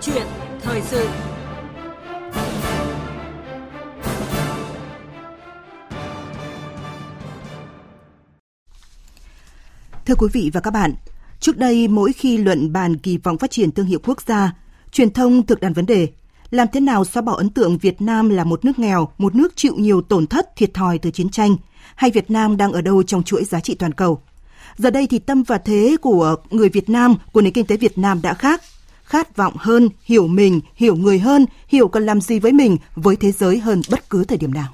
chuyện thời sự. Thưa quý vị và các bạn, trước đây mỗi khi luận bàn kỳ vọng phát triển thương hiệu quốc gia, truyền thông thực đặt vấn đề làm thế nào xóa bỏ ấn tượng Việt Nam là một nước nghèo, một nước chịu nhiều tổn thất thiệt thòi từ chiến tranh, hay Việt Nam đang ở đâu trong chuỗi giá trị toàn cầu. Giờ đây thì tâm và thế của người Việt Nam, của nền kinh tế Việt Nam đã khác. Khát vọng hơn, hiểu mình, hiểu người hơn, hiểu cần làm gì với mình, với thế giới hơn bất cứ thời điểm nào.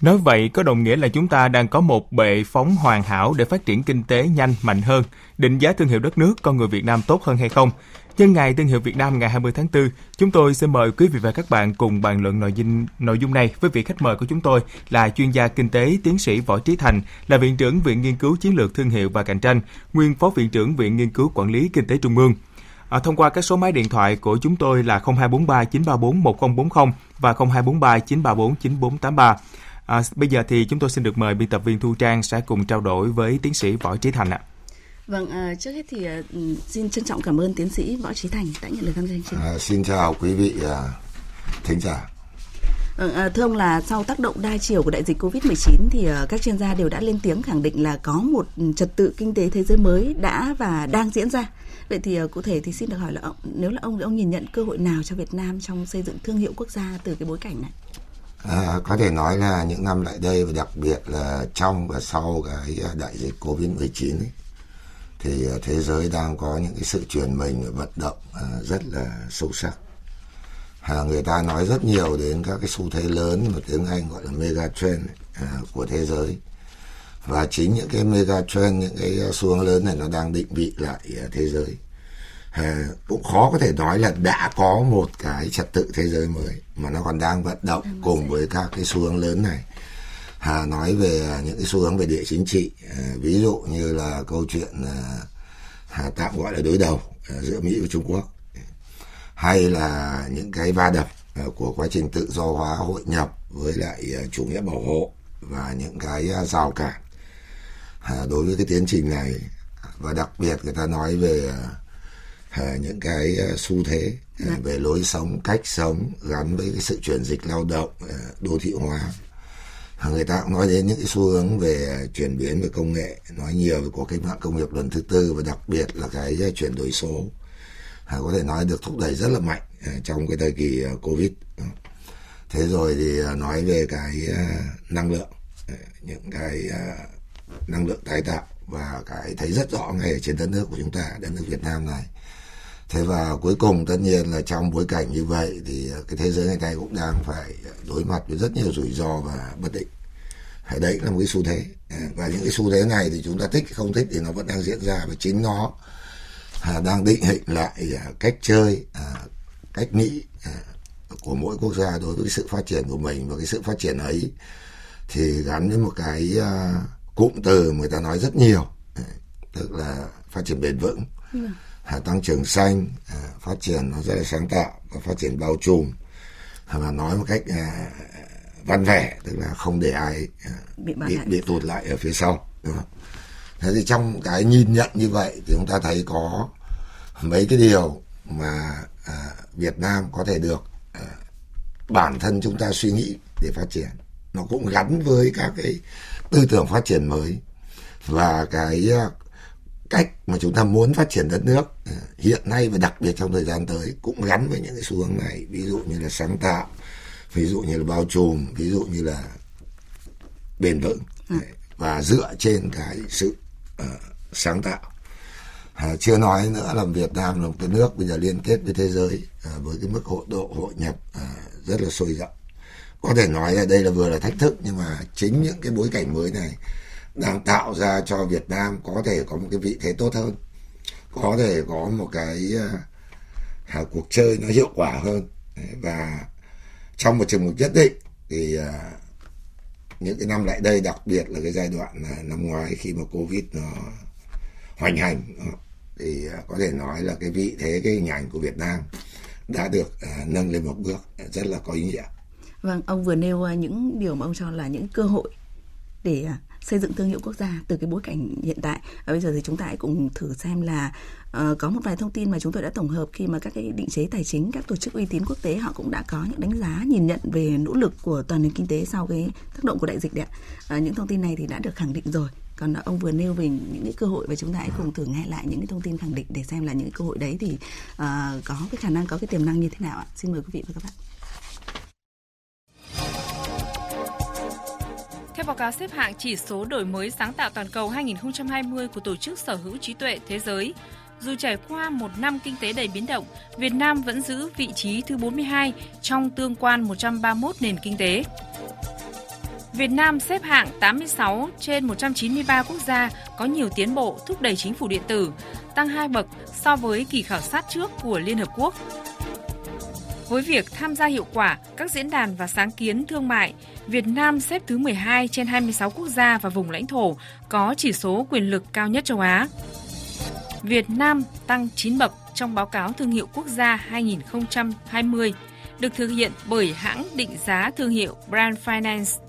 Nói vậy có đồng nghĩa là chúng ta đang có một bệ phóng hoàn hảo để phát triển kinh tế nhanh, mạnh hơn, định giá thương hiệu đất nước, con người Việt Nam tốt hơn hay không. Nhân ngày thương hiệu Việt Nam ngày 20 tháng 4, chúng tôi sẽ mời quý vị và các bạn cùng bàn luận nội dung nội dung này với vị khách mời của chúng tôi là chuyên gia kinh tế tiến sĩ Võ Trí Thành, là viện trưởng Viện Nghiên cứu Chiến lược Thương hiệu và Cạnh tranh, nguyên phó viện trưởng Viện Nghiên cứu Quản lý Kinh tế Trung ương. À, thông qua các số máy điện thoại của chúng tôi là 0243 934 1040 và 0243 934 9483. À, bây giờ thì chúng tôi xin được mời biên tập viên Thu Trang sẽ cùng trao đổi với tiến sĩ Võ Trí Thành ạ. Vâng, à, trước hết thì à, xin trân trọng cảm ơn tiến sĩ Võ Trí Thành đã nhận lời tham gia chương trình. À, xin chào quý vị à, thính giả. Vâng, à, thưa ông là sau tác động đa chiều của đại dịch Covid-19 thì à, các chuyên gia đều đã lên tiếng khẳng định là có một trật tự kinh tế thế giới mới đã và đang diễn ra. Vậy thì ờ, cụ thể thì xin được hỏi là ông, nếu là ông ông nhìn nhận cơ hội nào cho Việt Nam trong xây dựng thương hiệu quốc gia từ cái bối cảnh này? À, có thể nói là những năm lại đây và đặc biệt là trong và sau cái ờ, đại dịch Covid-19 ấy, thì ờ, thế giới đang có những cái sự chuyển mình và vận động à, rất là sâu sắc. À, người ta nói rất nhiều đến các cái xu thế lớn mà tiếng Anh gọi là mega trend à, của thế giới và chính những cái mega trend những cái xu hướng lớn này nó đang định vị lại thế giới. À, cũng khó có thể nói là đã có một cái trật tự thế giới mới mà nó còn đang vận động cùng với các cái xu hướng lớn này. À, nói về những cái xu hướng về địa chính trị à, ví dụ như là câu chuyện à, tạm gọi là đối đầu à, giữa mỹ và trung quốc hay là những cái va đập à, của quá trình tự do hóa hội nhập với lại à, chủ nghĩa bảo hộ và những cái à, rào cản đối với cái tiến trình này và đặc biệt người ta nói về à, những cái à, xu thế à, về lối sống cách sống gắn với cái sự chuyển dịch lao động à, đô thị hóa. À, người ta cũng nói đến những cái xu hướng về chuyển biến về công nghệ nói nhiều về cuộc cách mạng công nghiệp lần thứ tư và đặc biệt là cái chuyển đổi số. À, có thể nói được thúc đẩy rất là mạnh à, trong cái thời kỳ à, covid. Thế rồi thì à, nói về cái à, năng lượng à, những cái à, năng lượng tái tạo và cái thấy rất rõ ngay trên đất nước của chúng ta, đất nước Việt Nam này. Thế và cuối cùng tất nhiên là trong bối cảnh như vậy thì cái thế giới ngày nay cũng đang phải đối mặt với rất nhiều rủi ro và bất định. Đấy là một cái xu thế. Và những cái xu thế này thì chúng ta thích không thích thì nó vẫn đang diễn ra và chính nó à, đang định hình lại à, cách chơi à, cách nghĩ của mỗi quốc gia đối với sự phát triển của mình. Và cái sự phát triển ấy thì gắn với một cái cụm từ người ta nói rất nhiều. Tức là phát triển bền vững. Ừ. tăng trưởng xanh phát triển nó rất là sáng tạo và phát triển bao trùm. Và nói một cách à, văn vẻ tức là không để ai à, bị, bị, bị tụt lại ở phía sau thế thì trong cái nhìn nhận như vậy thì chúng ta thấy có mấy cái điều mà à, Việt Nam có thể được à, bản thân chúng ta suy nghĩ để phát triển. Nó cũng gắn với các cái tư tưởng phát triển mới và cái ờ, cách mà chúng ta muốn phát triển đất nước ờ, hiện nay và đặc biệt trong thời gian tới cũng gắn với những cái xu hướng này. Ví dụ như là sáng tạo ví dụ như là bao trùm ví dụ như là bền vững. Ừ. và dựa trên cái sự uh, sáng tạo. À, chưa nói nữa là Việt Nam là một cái nước bây giờ liên kết với thế giới à, với cái mức hội độ hội nhập à, rất là sôi rộng có thể nói là đây là vừa là thách thức nhưng mà chính những cái bối cảnh mới này đang tạo ra cho Việt Nam có thể có một cái vị thế tốt hơn có thể có một cái uh, cuộc chơi nó hiệu quả hơn. Và trong một trường mục nhất định thì uh, những cái năm lại đây đặc biệt là cái giai đoạn uh, năm ngoái khi mà covid nó hoành hành thì uh, có thể nói là cái vị thế cái hình ảnh của Việt Nam đã được uh, nâng lên một bước rất là có ý nghĩa. Vâng, ông vừa nêu à, những điều mà ông cho là những cơ hội để à, xây dựng thương hiệu quốc gia từ cái bối cảnh hiện tại. Và bây giờ thì chúng ta hãy cùng thử xem là uh, có một vài thông tin mà chúng tôi đã tổng hợp khi mà các cái định chế tài chính các tổ chức uy tín quốc tế họ cũng đã có những đánh giá nhìn nhận về nỗ lực của toàn nền kinh tế sau cái tác động của đại dịch đấy uh, những thông tin này thì đã được khẳng định rồi. Còn à, ông vừa nêu về những cái cơ hội và chúng ta hãy cùng thử nghe lại những cái thông tin khẳng định để xem là những cơ hội đấy thì uh, có cái khả năng có cái tiềm năng như thế nào ạ. Xin mời quý vị và các bạn. Theo báo cáo xếp hạng chỉ số đổi mới sáng tạo toàn cầu 2020 của Tổ chức Sở hữu trí tuệ thế giới, dù trải qua một năm kinh tế đầy biến động, Việt Nam vẫn giữ vị trí thứ 42 trong tương quan 131 nền kinh tế. Việt Nam xếp hạng 86 trên 193 quốc gia có nhiều tiến bộ thúc đẩy chính phủ điện tử, tăng 2 bậc so với kỳ khảo sát trước của Liên Hợp Quốc. Với việc tham gia hiệu quả các diễn đàn và sáng kiến thương mại, Việt Nam xếp thứ 12 trên 26 quốc gia và vùng lãnh thổ có chỉ số quyền lực cao nhất châu Á. Việt Nam tăng 9 bậc trong báo cáo thương hiệu quốc gia 2020 được thực hiện bởi hãng định giá thương hiệu Brand Finance.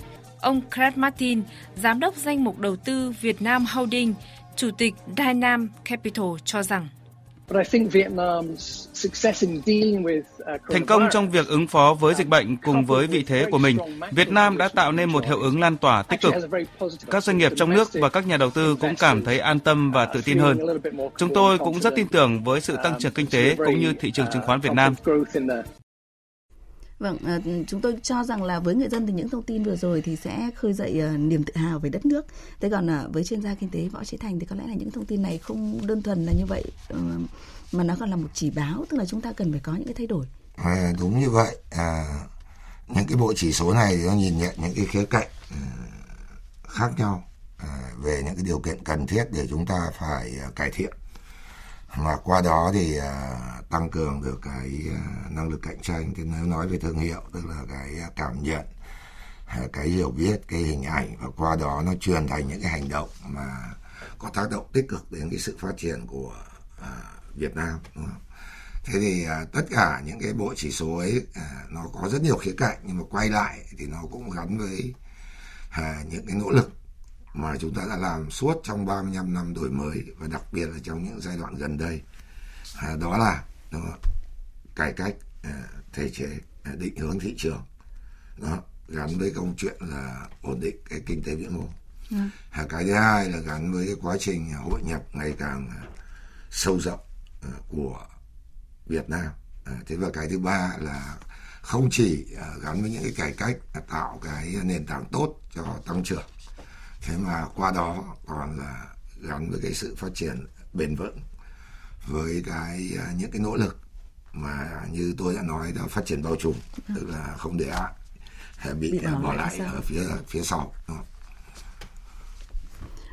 Ông Craig Martin, giám đốc danh mục đầu tư Việt Nam Holding, chủ tịch Dynam Capital cho rằng Thành công trong việc ứng phó với dịch bệnh cùng với vị thế của mình, Việt Nam đã tạo nên một hiệu ứng lan tỏa tích cực. Các doanh nghiệp trong nước và các nhà đầu tư cũng cảm thấy an tâm và tự tin hơn. Chúng tôi cũng rất tin tưởng với sự tăng trưởng kinh tế cũng như thị trường chứng khoán Việt Nam. Vâng, ờ, chúng tôi cho rằng là với người dân thì những thông tin vừa rồi thì sẽ khơi dậy ờ, niềm tự hào về đất nước. Thế còn ờ, với chuyên gia kinh tế Võ Trí Thành thì có lẽ là những thông tin này không đơn thuần là như vậy mà nó còn là một chỉ báo, tức là chúng ta cần phải có những cái thay đổi. À, đúng như vậy. À, những cái bộ chỉ số này thì nó nhìn nhận những cái khía cạnh khác nhau về những cái điều kiện cần thiết để chúng ta phải cải thiện mà qua đó thì uh, tăng cường được cái uh, năng lực cạnh tranh thì nếu nói về thương hiệu tức là cái à, cảm nhận cái hiểu biết cái hình ảnh và qua đó nó truyền thành những cái hành động mà có tác động tích cực đến cái sự phát triển của uh, Việt Nam đúng không? thế thì uh, tất cả những cái bộ chỉ số ấy uh, nó có rất nhiều khía cạnh nhưng mà quay lại thì nó cũng gắn với uh, những cái nỗ lực mà chúng ta đã làm suốt trong 35 năm đổi mới và đặc biệt là trong những giai đoạn gần đây. À, đó là đó, cải cách à, thể chế à, định hướng thị trường. Đó gắn với công chuyện là ổn định cái kinh tế vĩ mô. À, cái thứ hai là gắn với cái quá trình hội nhập ngày càng à, sâu rộng à, của Việt Nam. À, thế và cái thứ ba là không chỉ à, gắn với những cái cải cách à, tạo cái nền tảng tốt cho tăng trưởng thế mà qua đó còn là gắn với cái sự phát triển bền vững với cái à, những cái nỗ lực mà như tôi đã nói đó phát triển bao trùm ừ. tức là không để bị, bị bỏ, bỏ lại ở phía phía sau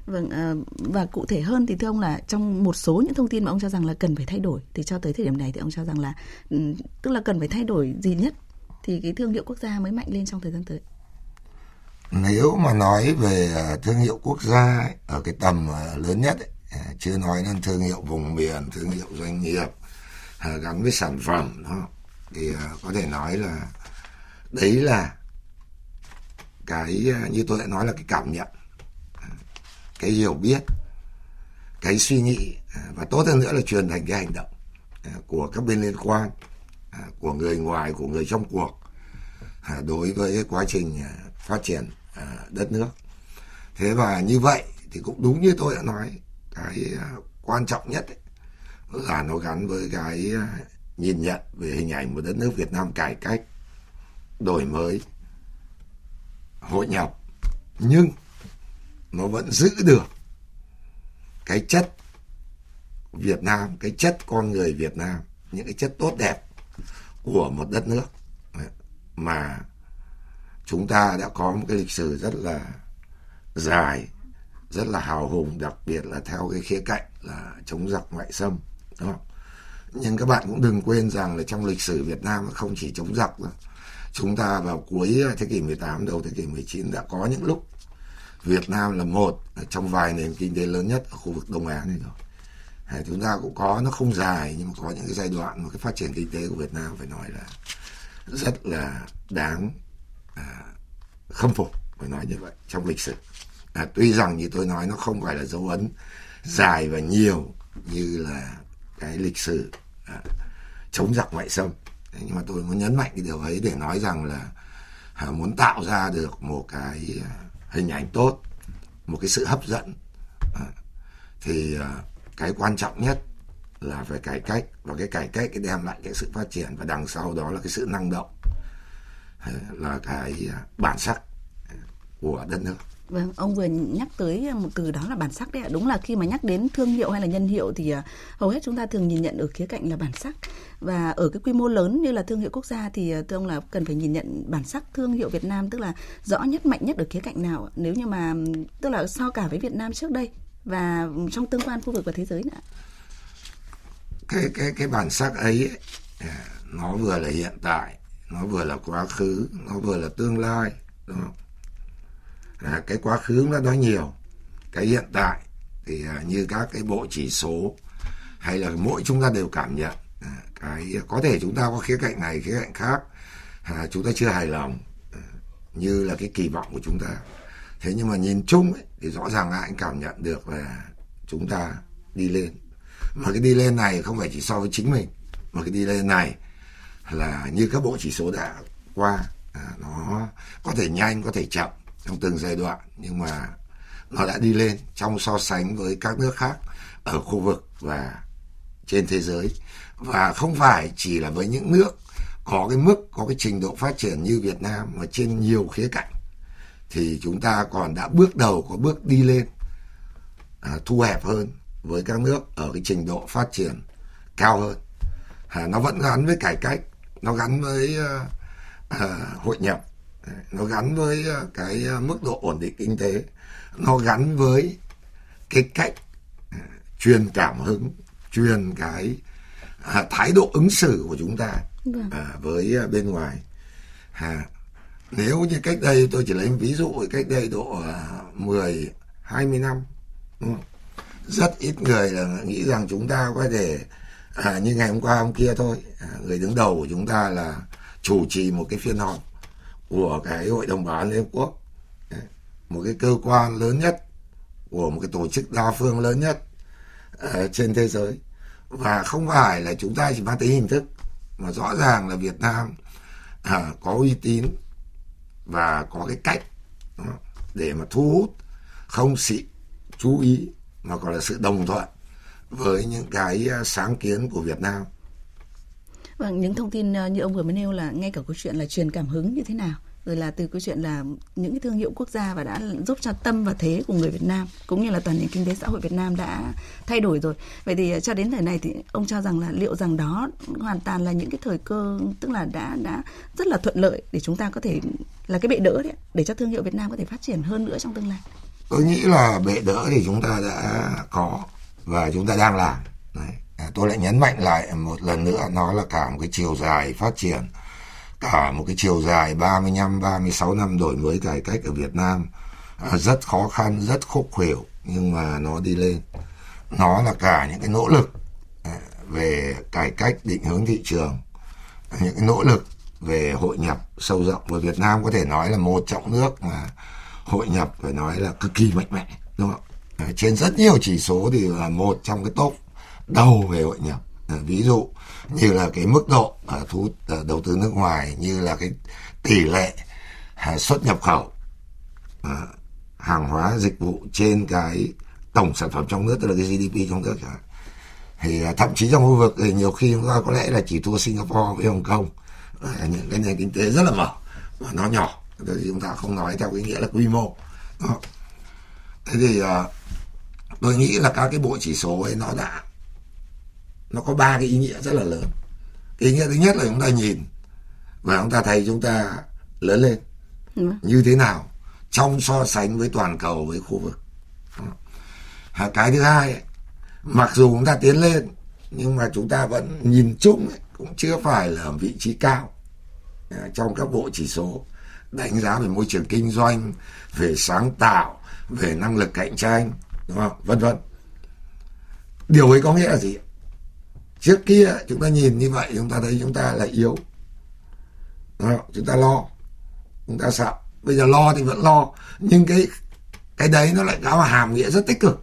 Vâng, à, và cụ thể hơn thì thưa ông là trong một số những thông tin mà ông cho rằng là cần phải thay đổi thì cho tới thời điểm này thì ông cho rằng là ừ, tức là cần phải thay đổi gì nhất thì cái thương hiệu quốc gia mới mạnh lên trong thời gian tới nếu mà nói về à, thương hiệu quốc gia ấy, ở cái tầm à, lớn nhất ấy, à, chưa nói đến thương hiệu vùng miền thương hiệu doanh nghiệp gắn với sản phẩm đó thì có thể nói là đấy là cái như tôi đã nói là cái cảm nhận cái hiểu biết cái suy nghĩ và tốt hơn nữa là truyền thành cái hành động của các bên liên quan của người ngoài của người trong cuộc đối với cái quá trình phát triển à, đất nước. Thế và như vậy thì cũng đúng như tôi đã nói cái à, quan trọng nhất ấy, là nó gắn với cái à, nhìn nhận về hình ảnh một đất nước Việt Nam cải cách đổi mới hội nhập. Nhưng nó vẫn giữ được cái chất Việt Nam cái chất con người Việt Nam những cái chất tốt đẹp của một đất nước mà chúng ta đã có một cái lịch sử rất là dài, rất là hào hùng, đặc biệt là theo cái khía cạnh là chống giặc ngoại xâm, đúng không? Nhưng các bạn cũng đừng quên rằng là trong lịch sử Việt Nam không chỉ chống giặc đâu. Chúng ta vào cuối thế kỷ 18 đầu thế kỷ 19 đã có những lúc Việt Nam là một trong vài nền kinh tế lớn nhất ở khu vực Đông Á này rồi. Chúng ta cũng có, nó không dài nhưng mà có những cái giai đoạn mà cái phát triển kinh tế của Việt Nam phải nói là rất là đáng à, khâm phục phải nói như vậy trong lịch sử. À, tuy rằng như tôi nói nó không phải là dấu ấn dài và nhiều như là cái lịch sử à, chống giặc ngoại xâm. Nhưng mà tôi muốn nhấn mạnh cái điều ấy để nói rằng là à, muốn tạo ra được một cái à, hình ảnh tốt một cái sự hấp dẫn à, thì à, cái quan trọng nhất là phải cải cách. Và cái cải cách cái đem lại cái sự phát triển và đằng sau đó là cái sự năng động là cái à, bản sắc của đất nước Vâng, ông vừa nhắc tới một từ đó là bản sắc đấy ạ. Đúng là khi mà nhắc đến thương hiệu hay là nhân hiệu thì à, hầu hết chúng ta thường nhìn nhận ở khía cạnh là bản sắc. Và ở cái quy mô lớn như là thương hiệu quốc gia thì à, thưa ông là cần phải nhìn nhận bản sắc thương hiệu Việt Nam tức là rõ nhất mạnh nhất ở khía cạnh nào nếu như mà tức là so cả với Việt Nam trước đây và trong tương quan khu vực và thế giới nữa. Cái cái cái bản sắc ấy, nó vừa là hiện tại, nó vừa là quá khứ, nó vừa là tương lai, đúng không? à, cái quá khứ nó nói nhiều cái hiện tại thì à, như các cái bộ chỉ số hay là mỗi chúng ta đều cảm nhận. À, cái có thể chúng ta có khía cạnh này khía cạnh khác à, chúng ta chưa hài lòng à, như là cái kỳ vọng của chúng ta. Thế nhưng mà nhìn chung ấy, thì rõ ràng là anh cảm nhận được là chúng ta đi lên. Mà cái đi lên này không phải chỉ so với chính mình mà cái đi lên này là như các bộ chỉ số đã qua. À, nó có thể nhanh có thể chậm trong từng giai đoạn nhưng mà nó đã đi lên trong so sánh với các nước khác ở khu vực và trên thế giới. Và không phải chỉ là với những nước có cái mức có cái trình độ phát triển như Việt Nam mà trên nhiều khía cạnh thì chúng ta còn đã bước đầu có bước đi lên à, thu hẹp hơn với các nước ở cái trình độ phát triển cao hơn. À, nó vẫn gắn với cải cách nó gắn với uh, hội nhập. Nó gắn với ờ, cái mức độ ổn định kinh tế. Nó gắn với cái cách truyền cảm hứng truyền cái à, thái độ ứng xử của chúng ta à, với bên ngoài. À, nếu như cách đây tôi chỉ lấy ví dụ cách đây độ uh, 10 20 năm rất ít người là nghĩ rằng chúng ta có thể à, như ngày hôm qua hôm kia thôi. À, người đứng đầu của chúng ta là chủ trì một cái phiên họp của cái hội đồng bảo an liên hợp quốc. Một cái cơ quan lớn nhất của một cái tổ chức đa phương lớn nhất uh, trên thế giới. Và không phải là chúng ta chỉ mang tính hình thức mà rõ ràng là Việt Nam uh, có uy tín và có cái cách uh, để mà thu hút không chỉ chú ý mà còn là sự đồng thuận với những cái sáng kiến của Việt Nam Vâng, những thông tin ờ, như ông vừa mới nêu là ngay cả câu chuyện là truyền cảm hứng như thế nào rồi là từ câu chuyện là những cái thương hiệu quốc gia và đã giúp cho tâm và thế của người Việt Nam cũng như là toàn nền kinh tế xã hội Việt Nam đã thay đổi rồi. Vậy thì ờ, cho đến thời này thì ông cho rằng là liệu rằng đó hoàn toàn là những cái thời cơ tức là đã đã rất là thuận lợi để chúng ta có thể là cái bệ đỡ đấy để cho thương hiệu Việt Nam có thể phát triển hơn nữa trong tương lai. Tôi nghĩ là bệ đỡ thì chúng ta đã có và chúng ta đang làm. Đấy. À, tôi lại nhấn mạnh lại một lần nữa nó là cả một cái chiều dài phát triển cả một cái chiều dài 35 36 năm đổi mới cải cách ở Việt Nam. À, rất khó khăn rất khúc khuỷu nhưng mà nó đi lên. Nó là cả những cái nỗ lực à, về cải cách định hướng thị trường những cái nỗ lực về hội nhập sâu rộng. Và Việt Nam có thể nói là một trong nước mà hội nhập phải nói là cực kỳ mạnh mẽ đúng không Ờ, trên rất nhiều chỉ số thì là một trong cái top đầu về hội nhập. Ờ, ví dụ như là cái mức độ ờ, thu đầu tư nước ngoài như là cái tỷ lệ xuất nhập khẩu hàng hóa, dịch vụ trên cái tổng sản phẩm trong nước, tức là cái GDP trong nước chẳng thì thậm chí trong khu vực thì nhiều khi chúng ta có lẽ là chỉ thua Singapore với Hồng Kông. Những cái nền kinh tế rất là mở và nó nhỏ. Thì chúng ta không nói theo cái nghĩa là quy mô thế thì tôi nghĩ là các cái bộ chỉ số ấy nó đã nó có ba cái ý nghĩa rất là lớn. Ý nghĩa thứ nhất là chúng ta nhìn và chúng ta thấy chúng ta lớn lên ừ. như thế nào trong so sánh với toàn cầu với khu vực. Cái thứ hai mặc dù chúng ta tiến lên nhưng mà chúng ta vẫn nhìn chung cũng chưa phải là ở vị trí cao trong các bộ chỉ số. Đánh giá về môi trường kinh doanh về sáng tạo về năng lực cạnh tranh đúng không? Vân vân. Điều ấy có nghĩa là gì? Trước kia chúng ta nhìn như vậy chúng ta thấy chúng ta là yếu. Đó, chúng ta lo. Chúng ta sợ. Bây giờ lo thì vẫn lo. Nhưng cái cái đấy nó lại có hàm nghĩa rất tích cực.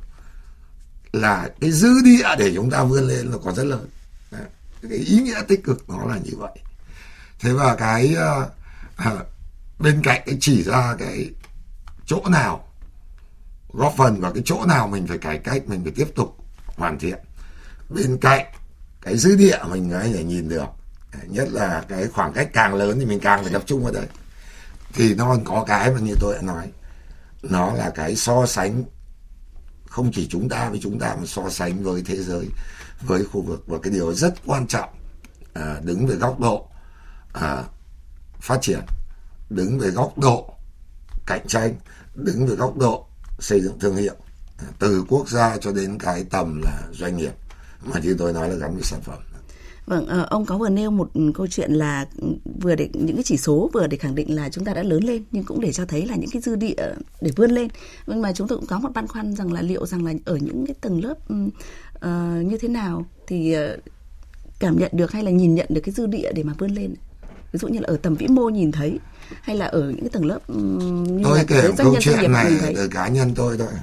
Là cái dư địa để chúng ta vươn lên là có rất lớn. Đấy. cái ý nghĩa tích cực nó là như vậy. Thế và cái uh, bên cạnh cái chỉ ra cái chỗ nào góp phần vào cái chỗ nào mình phải cải cách mình phải tiếp tục hoàn thiện. Bên cạnh cái dư địa mình ấy để nhìn được nhất là cái khoảng cách càng lớn thì mình càng phải tập trung vào đấy. Thì nó còn có cái mà như tôi đã nói nó là cái so sánh không chỉ chúng ta với chúng ta mà so sánh với thế giới với khu vực. Và cái điều rất quan trọng à, đứng về góc độ à, phát triển đứng về góc độ cạnh tranh đứng về góc độ xây dựng thương hiệu à, từ quốc gia cho đến cái tầm là doanh nghiệp mà như tôi nói là gắn với sản phẩm Vâng, ờ, ông có vừa nêu một câu chuyện là ừ, vừa để những cái chỉ số vừa để khẳng định là chúng ta đã lớn lên nhưng cũng để cho thấy là những cái dư địa để vươn lên. Nhưng mà chúng tôi cũng có một băn khoăn rằng là liệu rằng là ở những cái tầng lớp uh, như thế nào thì ờ, cảm nhận được hay là nhìn nhận được cái dư địa để mà vươn lên. Ví dụ như là ở tầm vĩ mô nhìn thấy hay là ở những cái tầng lớp như tôi là kể một câu chuyện này từ cá nhân tôi thôi.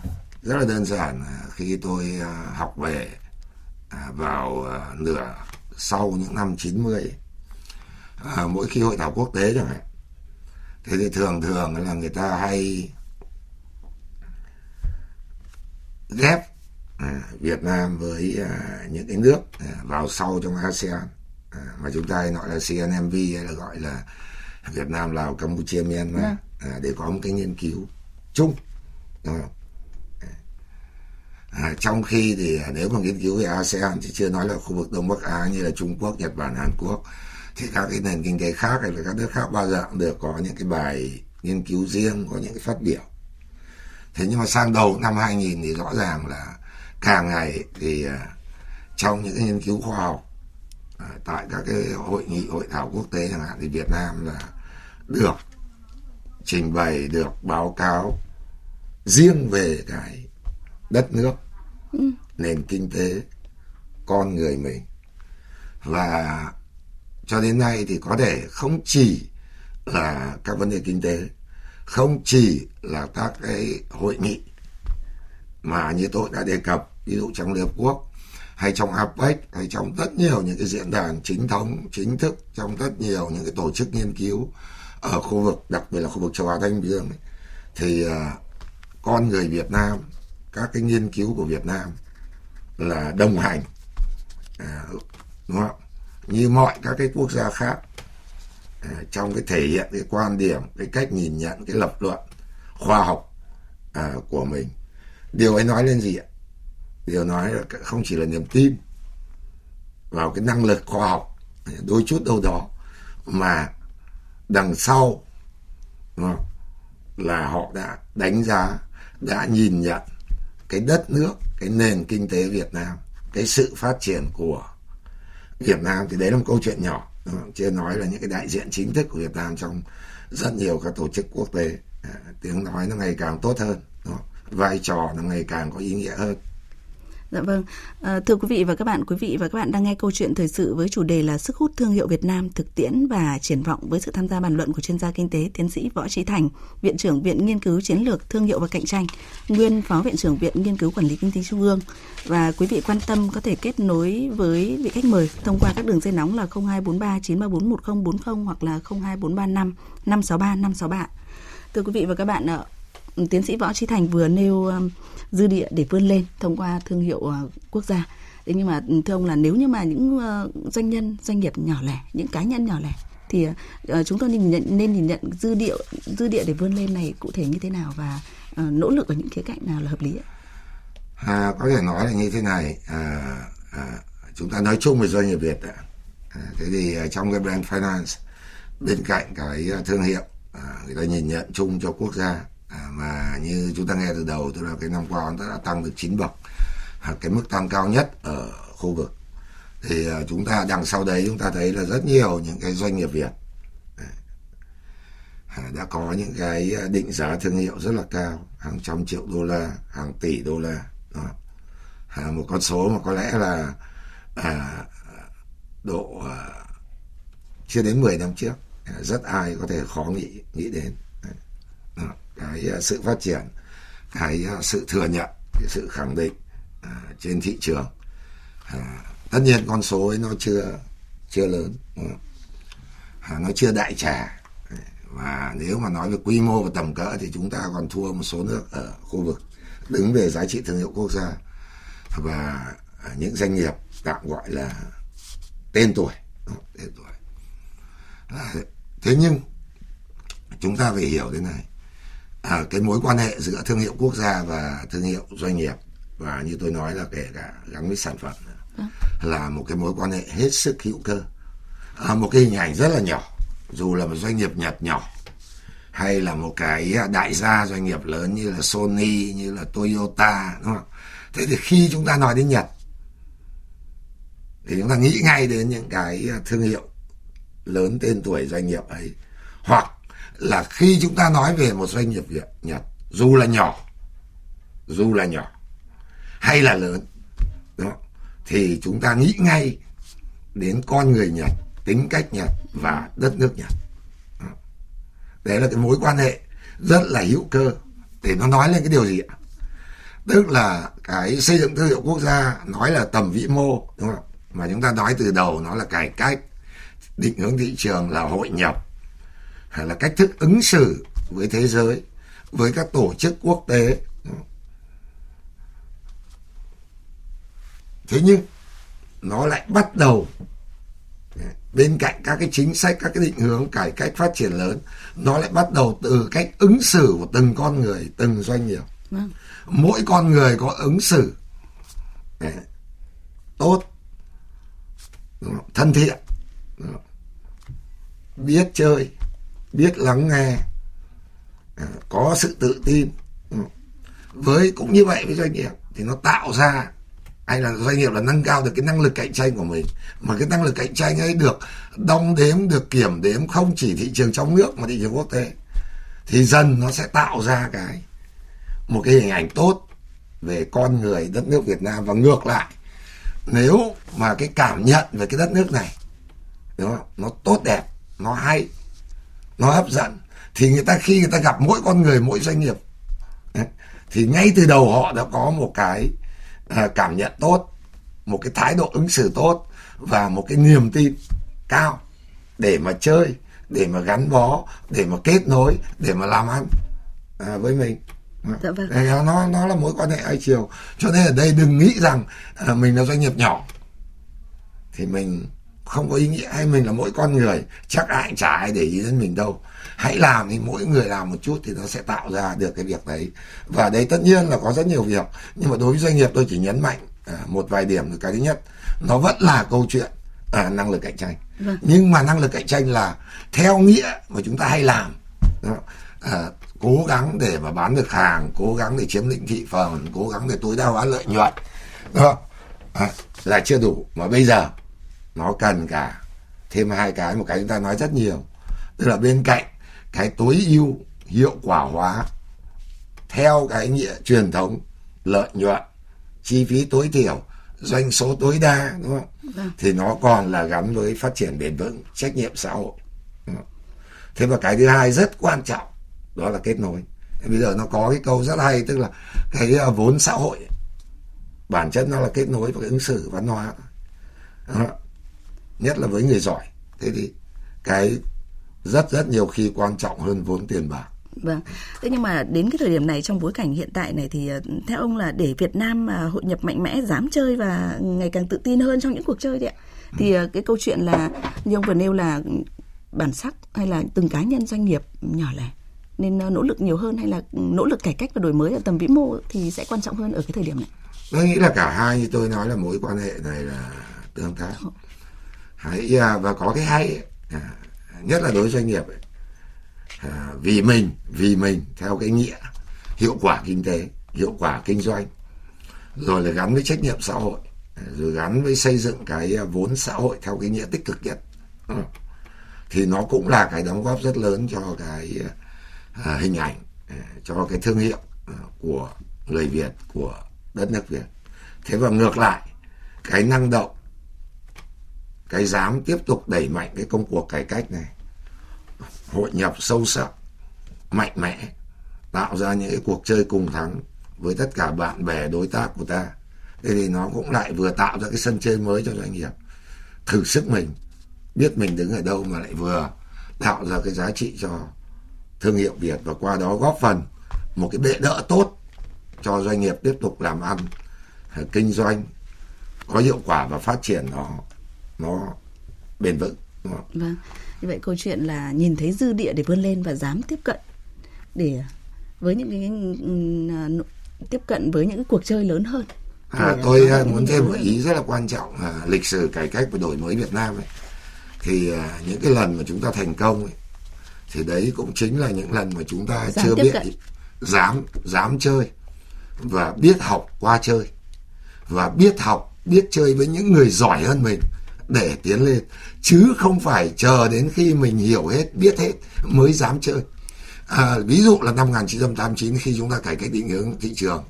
Rất là đơn giản khi tôi uh, học về uh, vào nửa sau những năm 90 à, mỗi khi hội thảo quốc tế chẳng hạn thế thì thường thường là người ta hay ghép à, Việt Nam với à, những cái nước à, vào sau trong ASEAN à, mà chúng ta hay nói là CNMV hay là gọi là Việt Nam Lào Campuchia Myanmar vâng. à, để có một cái nghiên cứu chung đúng không? À, trong khi thì à, nếu mà nghiên cứu về ASEAN thì chưa nói là khu vực Đông Bắc Á như là Trung Quốc, Nhật Bản, Hàn Quốc thì các cái nền kinh tế khác hay là các nước khác bao giờ cũng được có những cái bài nghiên cứu riêng, có những cái phát biểu. Thế nhưng mà sang đầu năm 2000 thì rõ ràng là càng ngày thì uh, trong những cái nghiên cứu khoa học tại các cái hội nghị hội thảo quốc tế chẳng hạn thì Việt Nam là được trình bày được báo cáo riêng về cái đất nước ừ. nền kinh tế con người mình và cho đến nay thì có thể không chỉ là các vấn đề kinh tế không chỉ là các cái hội nghị mà như tôi đã đề cập ví dụ trong liên hợp quốc hay trong apec hay trong rất nhiều những cái diễn đàn chính thống chính thức trong rất nhiều những cái tổ chức nghiên cứu ở khu vực đặc biệt là khu vực châu á thái bình dương thì uh, con người việt nam các cái nghiên cứu của Việt Nam là đồng hành à, đúng không? như mọi các cái quốc gia khác à, trong cái thể hiện cái quan điểm cái cách nhìn nhận cái lập luận khoa học à, của mình điều ấy nói lên gì ạ điều nói là không chỉ là niềm tin vào cái năng lực khoa học, đôi chút đâu đó, mà đằng sau là họ đã đánh giá, đã nhìn nhận cái đất nước, cái nền kinh tế Việt Nam, cái sự phát triển của Việt Nam. Thì đấy là một câu chuyện nhỏ. Chưa nói là những cái đại diện chính thức của Việt Nam trong rất nhiều các tổ chức quốc tế. À, tiếng nói nó ngày càng tốt hơn vai trò nó ngày càng có ý nghĩa hơn. Dạ vâng, à, thưa quý vị và các bạn, quý vị và các bạn đang nghe câu chuyện thời sự với chủ đề là sức hút thương hiệu Việt Nam thực tiễn và triển vọng với sự tham gia bàn luận của chuyên gia kinh tế tiến sĩ Võ Trí Thành, Viện trưởng Viện Nghiên cứu Chiến lược Thương hiệu và Cạnh tranh, nguyên Phó Viện trưởng Viện Nghiên cứu Quản lý Kinh tế Trung ương. Và quý vị quan tâm có thể kết nối với vị khách mời thông qua các đường dây nóng là 0243 934 1040 hoặc là 02435 563 563. Thưa quý vị và các bạn, ừ, tiến sĩ Võ Trí Thành vừa nêu dư địa để vươn lên thông qua thương hiệu ờ, quốc gia. Thế nhưng mà ừ, thưa ông là nếu như mà những ờ, doanh nhân, doanh nghiệp nhỏ lẻ, những cá nhân nhỏ lẻ thì ờ, chúng tôi nên nhìn nhận nên nhìn nhận dư địa dư địa để vươn lên này cụ thể như thế nào và nỗ lực ở những khía cạnh nào là hợp lý ạ? À, có thể nói là như thế này à, à, chúng ta nói chung về doanh nghiệp Việt. À, thế thì trong cái brand finance bên cạnh cái thương hiệu à, người ta nhìn nhận chung cho quốc gia à, mà như chúng ta nghe từ đầu tức là cái năm qua chúng ta đã tăng được 9 bậc à, cái mức tăng cao nhất ở khu vực. Thì à, chúng ta đằng sau đấy chúng ta thấy là rất nhiều những cái doanh nghiệp Việt à, đã có những cái định giá thương hiệu rất là cao hàng trăm triệu đô la hàng tỷ đô la đó. À, một con số mà có lẽ là à, độ à, chưa đến 10 năm trước à, rất ai có thể khó nghĩ nghĩ đến. Đó cái à, sự phát triển, cái à, sự thừa nhận, cái sự khẳng định à, trên thị trường. Tất nhiên con số ấy nó chưa chưa lớn. Ừ. Nó chưa đại trà. Và nếu mà nói về quy mô và tầm cỡ thì chúng ta còn thua một số nước ở khu vực đứng về giá trị thương hiệu quốc gia. Và những doanh nghiệp tạm gọi là tên tuổi. Ừ, tên tuổi. Thế nhưng chúng ta phải hiểu thế này à, cái mối quan hệ giữa thương hiệu quốc gia và thương hiệu doanh nghiệp. Và như tôi nói là kể cả gắn với sản phẩm là một cái mối quan hệ hết sức hữu cơ. À, một cái hình ảnh rất là nhỏ dù là một doanh nghiệp nhật nhỏ hay là một cái đại gia doanh nghiệp lớn như là Sony như là Toyota đúng không? Thế thì khi chúng ta nói đến Nhật thì chúng ta nghĩ ngay đến những cái thương hiệu lớn tên tuổi doanh nghiệp ấy hoặc là khi chúng ta nói về một doanh nghiệp Việt, Nhật, dù là nhỏ, dù là nhỏ, hay là lớn, đó, thì chúng ta nghĩ ngay đến con người Nhật, tính cách Nhật và đất nước Nhật. Đó. đấy là cái mối quan hệ rất là hữu cơ để nó nói lên cái điều gì ạ? Tức là cái xây dựng thương hiệu quốc gia nói là tầm vĩ mô, đúng không mà chúng ta nói từ đầu nó là cải cách, định hướng thị trường là hội nhập hay là cách thức ứng xử với thế giới với các tổ chức quốc tế thế nhưng nó lại bắt đầu bên cạnh các cái chính sách các cái định hướng cải cách phát triển lớn nó lại bắt đầu từ cách ứng xử của từng con người từng doanh nghiệp vâng. mỗi con người có ứng xử tốt thân thiện biết chơi biết lắng nghe à, có sự tự tin. Ừ. Với, cũng như vậy với doanh nghiệp, thì nó tạo ra, hay là doanh nghiệp là nâng cao được cái năng lực cạnh tranh của mình. Mà cái năng lực cạnh tranh ấy được đong đếm, được kiểm đếm không chỉ thị trường trong nước mà thị trường quốc tế, thì dần nó sẽ tạo ra cái, một cái hình ảnh tốt về con người, đất nước Việt Nam. Và ngược lại, nếu mà cái cảm nhận về cái đất nước này, đúng không? nó tốt đẹp, nó hay nó hấp dẫn. Thì người ta khi người ta gặp mỗi con người mỗi doanh nghiệp thì ngay từ đầu họ đã có một cái à, cảm nhận tốt một cái thái độ ứng xử tốt và một cái niềm tin cao để mà chơi để mà gắn bó để mà kết nối để mà làm ăn à, với mình. Dạ vâng. nó nó là mối quan hệ hai chiều. Cho nên ở đây đừng nghĩ rằng à, mình là doanh nghiệp nhỏ. Thì mình không có ý nghĩa hay mình là mỗi con người chắc ai chả ai để ý đến mình đâu. Hãy làm thì mỗi người làm một chút thì nó sẽ tạo ra được cái việc đấy. Và đây tất nhiên là có rất nhiều việc nhưng mà đối với doanh nghiệp tôi chỉ nhấn mạnh à, một vài điểm cái thứ nhất nó vẫn là câu chuyện à, năng lực cạnh tranh. Vâng. nhưng mà năng lực cạnh tranh là theo nghĩa mà chúng ta hay làm. Đó. À, cố gắng để mà bán được hàng cố gắng để chiếm lĩnh thị phần cố gắng để tối đa hóa lợi nhuận. Đó. À, là chưa đủ mà bây giờ nó cần cả thêm hai cái một cái chúng ta nói rất nhiều. Tức là bên cạnh cái tối ưu hiệu quả hóa theo cái nghĩa truyền thống lợi nhuận chi phí tối thiểu doanh số tối đa đúng không? Vâng. thì nó còn là gắn với phát triển bền vững trách nhiệm xã hội. Thế và cái thứ hai rất quan trọng đó là kết nối. Bây giờ nó có cái câu rất hay tức là cái à, vốn xã hội bản chất nó là kết nối và ứng xử văn hóa. Đó. Nhất là với người giỏi thế thì cái rất rất nhiều khi quan trọng hơn vốn tiền bạc Vâng. Thế nhưng mà đến cái thời điểm này trong bối cảnh hiện tại này thì ờ, theo ông là để Việt Nam mà hội nhập mạnh mẽ, dám chơi và ngày càng tự tin hơn trong những cuộc chơi đấy ạ. Thì ờ, cái câu chuyện là như ông vừa nêu là bản sắc hay là từng cá nhân doanh nghiệp nhỏ lẻ nên ờ, nỗ lực nhiều hơn hay là nỗ lực cải cách và đổi mới ở tầm vĩ mô thì sẽ quan trọng hơn ở cái thời điểm này. Tôi nghĩ là cả hai như tôi nói là mối quan hệ này là tương tác. Hãy và có cái hay à, nhất là đối với doanh nghiệp ấy, à, vì mình vì mình theo cái nghĩa hiệu quả kinh tế hiệu quả kinh doanh rồi là gắn với trách nhiệm xã hội à, rồi gắn với xây dựng cái à, vốn xã hội theo cái nghĩa tích cực nhất. Ừ. thì nó cũng là cái đóng góp rất lớn cho cái à, à hình ảnh cho cái thương hiệu của người Việt của đất nước Việt. Thế và ngược lại cái năng động cái dám tiếp tục đẩy mạnh cái công cuộc cải cách này, hội nhập sâu sắc, mạnh mẽ, tạo ra những cái cuộc chơi cùng thắng với tất cả bạn bè đối tác của ta, thế thì nó cũng lại vừa tạo ra cái sân chơi mới cho doanh nghiệp. Thử sức mình, biết mình đứng ở đâu mà lại vừa tạo ra cái giá trị cho thương hiệu Việt và qua đó góp phần một cái bệ đỡ tốt cho doanh nghiệp tiếp tục làm ăn à, kinh doanh, có hiệu quả và phát triển nó nó bền vững. Vâng. Như vậy câu chuyện là nhìn thấy dư địa để vươn lên và dám tiếp cận để với những cái tiếp cận với những cái cuộc chơi lớn hơn. À, tôi à, muốn thêm một ý rất là quan trọng à, lịch sử cải cách và đổi mới Việt Nam ấy thì à, những cái lần mà chúng ta thành công ấy, thì đấy cũng chính là những lần mà chúng ta dám chưa biết cận. dám dám chơi và biết học qua chơi và biết học biết chơi với những người giỏi hơn mình để tiến lên. Chứ không phải chờ đến khi mình hiểu hết biết hết mới dám chơi. À, ví dụ là năm 1989 khi chúng ta cải cách định hướng thị trường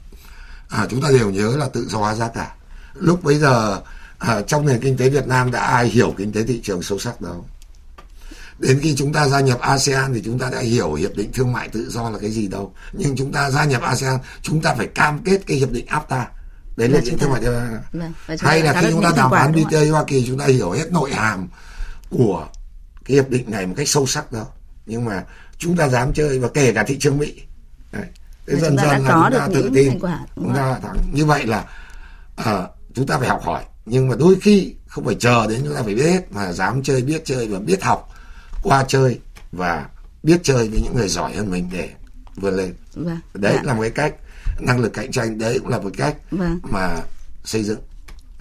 à, chúng ta đều nhớ là tự do hóa giá cả. Lúc bấy giờ à, trong nền kinh tế Việt Nam đã ai hiểu kinh tế thị trường sâu sắc đâu? Đến khi chúng ta gia nhập ASEAN thì chúng ta đã hiểu hiệp định thương mại tự do là cái gì đâu. Nhưng chúng ta gia nhập ASEAN chúng ta phải cam kết cái hiệp định AFTA đấy là những thương mại vâng, hay là khi chúng ta đàm phán BTA Hoa Kỳ chúng ta hiểu hết nội hàm của cái hiệp định này một cách sâu sắc đâu nhưng mà chúng ta dám chơi và kể cả thị trường Mỹ. Đấy. Thế dần dần là chúng ta tự tin. chúng ta thắng. Như vậy là uh, chúng ta phải học hỏi. Nhưng mà đôi khi không phải chờ đến chúng ta phải biết hết mà dám chơi biết chơi và biết học qua chơi và biết chơi với những người giỏi hơn mình để vươn lên. Vâng. đấy dạ. là một cái cách năng lực cạnh tranh đấy cũng là một cách vâng. mà xây dựng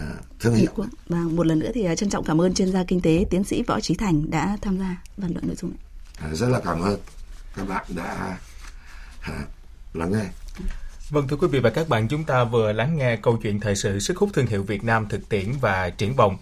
uh, thương hiệu và vâng, một lần nữa thì à, trân trọng cảm ơn chuyên gia kinh tế tiến sĩ võ trí thành đã tham gia bàn luận nội dung này à, rất là cảm ơn các bạn đã uh, lắng nghe Vâng thưa quý vị và các bạn, chúng ta vừa lắng nghe câu chuyện thời sự sức hút thương hiệu Việt Nam thực tiễn và triển vọng.